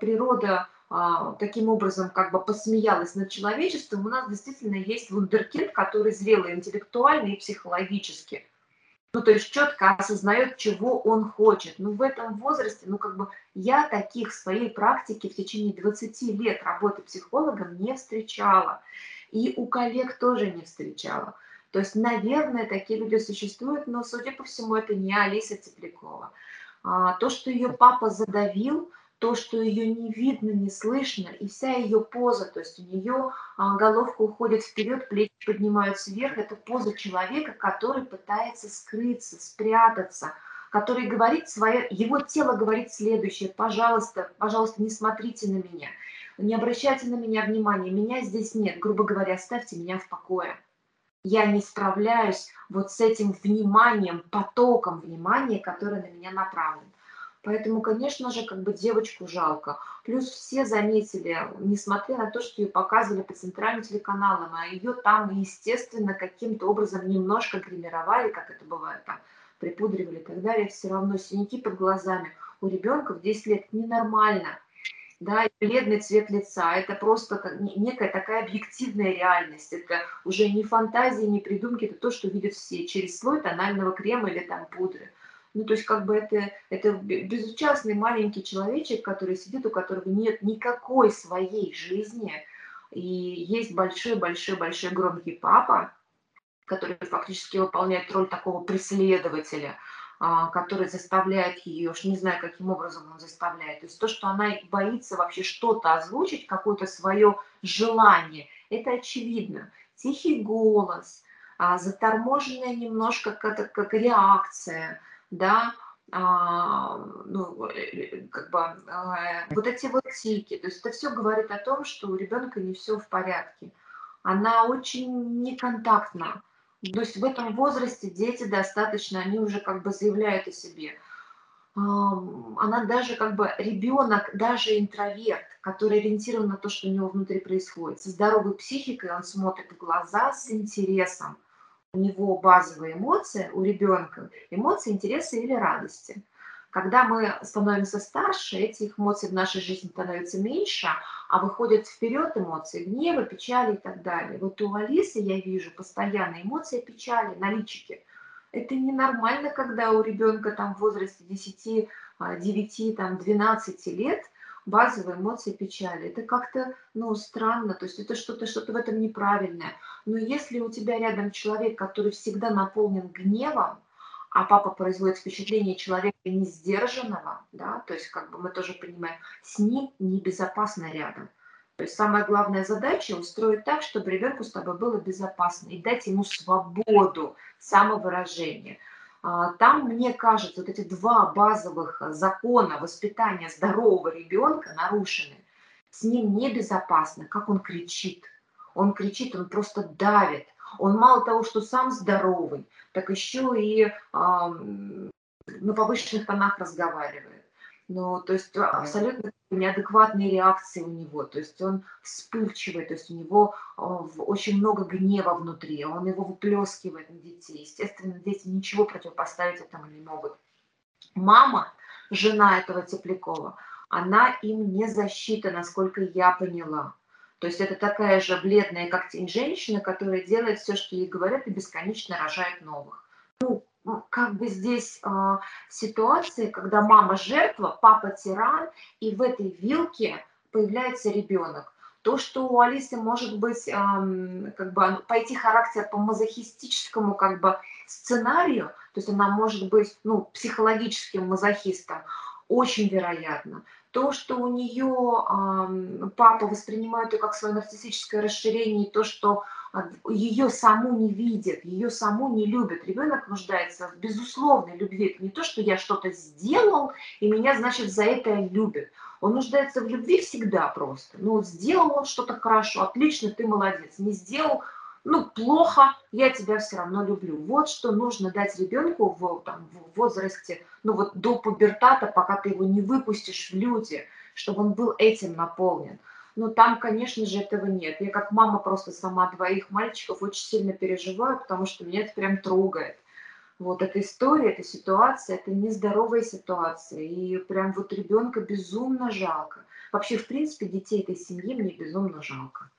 природа а, таким образом как бы посмеялась над человечеством, у нас действительно есть вундеркинд, который зрелый интеллектуально и психологически. Ну, то есть четко осознает, чего он хочет. Ну, в этом возрасте, ну, как бы я таких в своей практике в течение 20 лет работы психологом не встречала. И у коллег тоже не встречала. То есть, наверное, такие люди существуют, но, судя по всему, это не Алиса Теплякова. А, то, что ее папа задавил, то, что ее не видно, не слышно, и вся ее поза, то есть у нее а, головка уходит вперед, плечи поднимаются вверх, это поза человека, который пытается скрыться, спрятаться, который говорит свое, его тело говорит следующее, пожалуйста, пожалуйста, не смотрите на меня, не обращайте на меня внимания, меня здесь нет, грубо говоря, оставьте меня в покое. Я не справляюсь вот с этим вниманием, потоком внимания, который на меня направлен. Поэтому, конечно же, как бы девочку жалко. Плюс все заметили, несмотря на то, что ее показывали по центральным телеканалам, а ее там, естественно, каким-то образом немножко гримировали, как это бывает, там, припудривали и так далее, все равно синяки под глазами. У ребенка в 10 лет ненормально. Да, бледный цвет лица, это просто некая такая объективная реальность, это уже не фантазии, не придумки, это то, что видят все через слой тонального крема или там пудры. Ну, то есть, как бы это, это безучастный маленький человечек, который сидит, у которого нет никакой своей жизни, и есть большой-большой-большой громкий папа, который фактически выполняет роль такого преследователя, а, который заставляет ее, уж не знаю, каким образом он заставляет. То есть то, что она боится вообще что-то озвучить, какое-то свое желание, это очевидно. Тихий голос, а, заторможенная немножко как, как реакция – да, а, ну, э, как бы а, вот эти вот тики, то есть это все говорит о том, что у ребенка не все в порядке. Она очень неконтактна. То есть в этом возрасте дети достаточно, они уже как бы заявляют о себе. Она даже как бы ребенок, даже интроверт, который ориентирован на то, что у него внутри происходит. Со здоровой психикой он смотрит в глаза с интересом у него базовые эмоции, у ребенка, эмоции, интересы или радости. Когда мы становимся старше, этих эмоций в нашей жизни становится меньше, а выходят вперед эмоции гнева, печали и так далее. Вот у Алисы я вижу постоянные эмоции печали на личике. Это ненормально, когда у ребенка там в возрасте 10, 9, там, 12 лет – базовые эмоции печали. Это как-то, ну, странно, то есть это что-то, что-то в этом неправильное. Но если у тебя рядом человек, который всегда наполнен гневом, а папа производит впечатление человека несдержанного, да, то есть как бы мы тоже понимаем, с ним небезопасно рядом. То есть самая главная задача устроить так, чтобы ребенку с тобой было безопасно и дать ему свободу самовыражения. А, там, мне кажется, вот эти два базовых закона воспитания здорового ребенка нарушены. С ним небезопасно, как он кричит. Он кричит, он просто давит. Он мало того, что сам здоровый, так еще и э, на повышенных тонах разговаривает. Ну, то есть абсолютно неадекватные реакции у него, то есть он вспыльчивый, то есть у него очень много гнева внутри, он его выплескивает на детей. Естественно, дети ничего противопоставить этому не могут. Мама, жена этого Теплякова, она им не защита, насколько я поняла. То есть это такая же бледная, как тень женщина, которая делает все, что ей говорят, и бесконечно рожает новых. Ну, как бы здесь э, ситуация, когда мама жертва, папа тиран, и в этой вилке появляется ребенок. То, что у Алисы может быть, э, как бы пойти характер по мазохистическому как бы сценарию, то есть она может быть, ну, психологическим мазохистом, очень вероятно. То, что у нее э, папа воспринимает ее как свое нарциссическое расширение, и то, что ее саму не видят, ее саму не любят. Ребенок нуждается в безусловной любви. Это не то, что я что-то сделал, и меня, значит, за это любят. Он нуждается в любви всегда просто. Ну, сделал он что-то хорошо, отлично, ты молодец. Не сделал, ну, плохо, я тебя все равно люблю. Вот что нужно дать ребенку в, там, в возрасте, ну, вот до пубертата, пока ты его не выпустишь в люди, чтобы он был этим наполнен. Но там, конечно же, этого нет. Я как мама просто сама двоих мальчиков очень сильно переживаю, потому что меня это прям трогает. Вот эта история, эта ситуация, это нездоровая ситуация. И прям вот ребенка безумно жалко. вообще, в принципе, детей этой семьи мне безумно жалко.